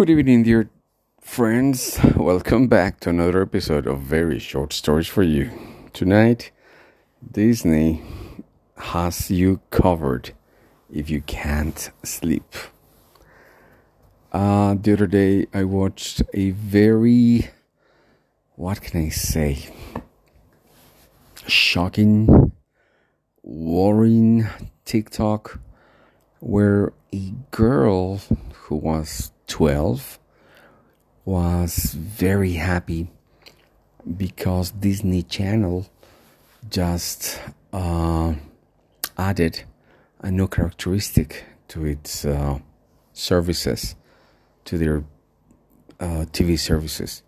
Good evening, dear friends. Welcome back to another episode of Very Short Stories for You. Tonight, Disney has you covered if you can't sleep. Uh, the other day, I watched a very, what can I say, shocking, worrying TikTok where a girl who was 12 was very happy because Disney Channel just uh, added a new characteristic to its uh, services, to their uh, TV services.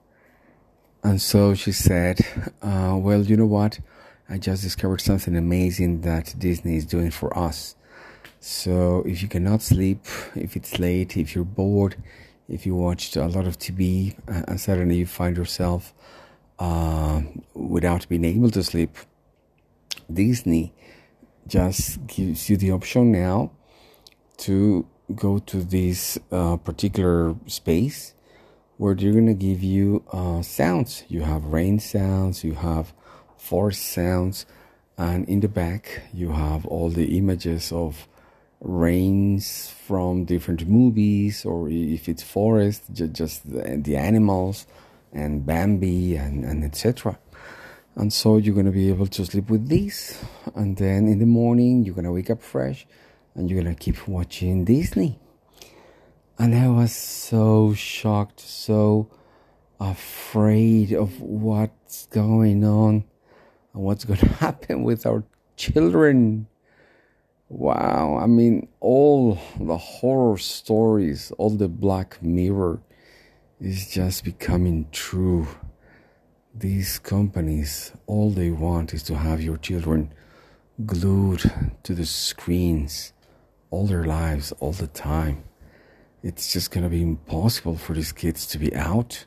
And so she said, uh, Well, you know what? I just discovered something amazing that Disney is doing for us. So if you cannot sleep, if it's late, if you're bored, if you watched a lot of TV uh, and suddenly you find yourself uh, without being able to sleep, Disney just gives you the option now to go to this uh, particular space where they're gonna give you uh, sounds. You have rain sounds, you have forest sounds, and in the back you have all the images of rains from different movies, or if it's forest, just the, animals and Bambi and, and etc. And so you're gonna be able to sleep with this and then in the morning you're gonna wake up fresh, and you're gonna keep watching Disney. And I was so shocked, so afraid of what's going on and what's going to happen with our children Wow, I mean, all the horror stories, all the Black Mirror is just becoming true. These companies, all they want is to have your children glued to the screens all their lives, all the time. It's just gonna be impossible for these kids to be out.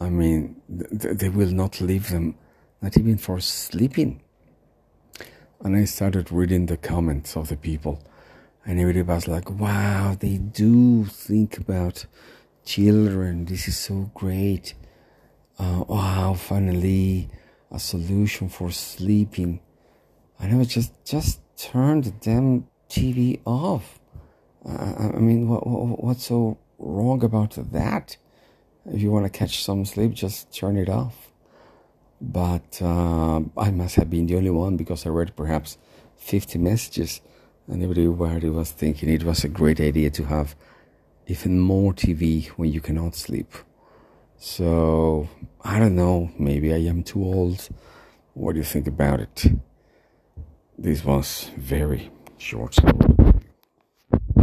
I mean, th- they will not leave them, not even for sleeping and I started reading the comments of the people, and everybody was like, "Wow, they do think about children. This is so great. Uh, wow, finally a solution for sleeping." And I was just just turn the damn TV off. Uh, I mean, what, what, what's so wrong about that? If you want to catch some sleep, just turn it off but uh, I must have been the only one because I read perhaps 50 messages and everybody was thinking it was a great idea to have even more TV when you cannot sleep. So I don't know, maybe I am too old. What do you think about it? This was very short.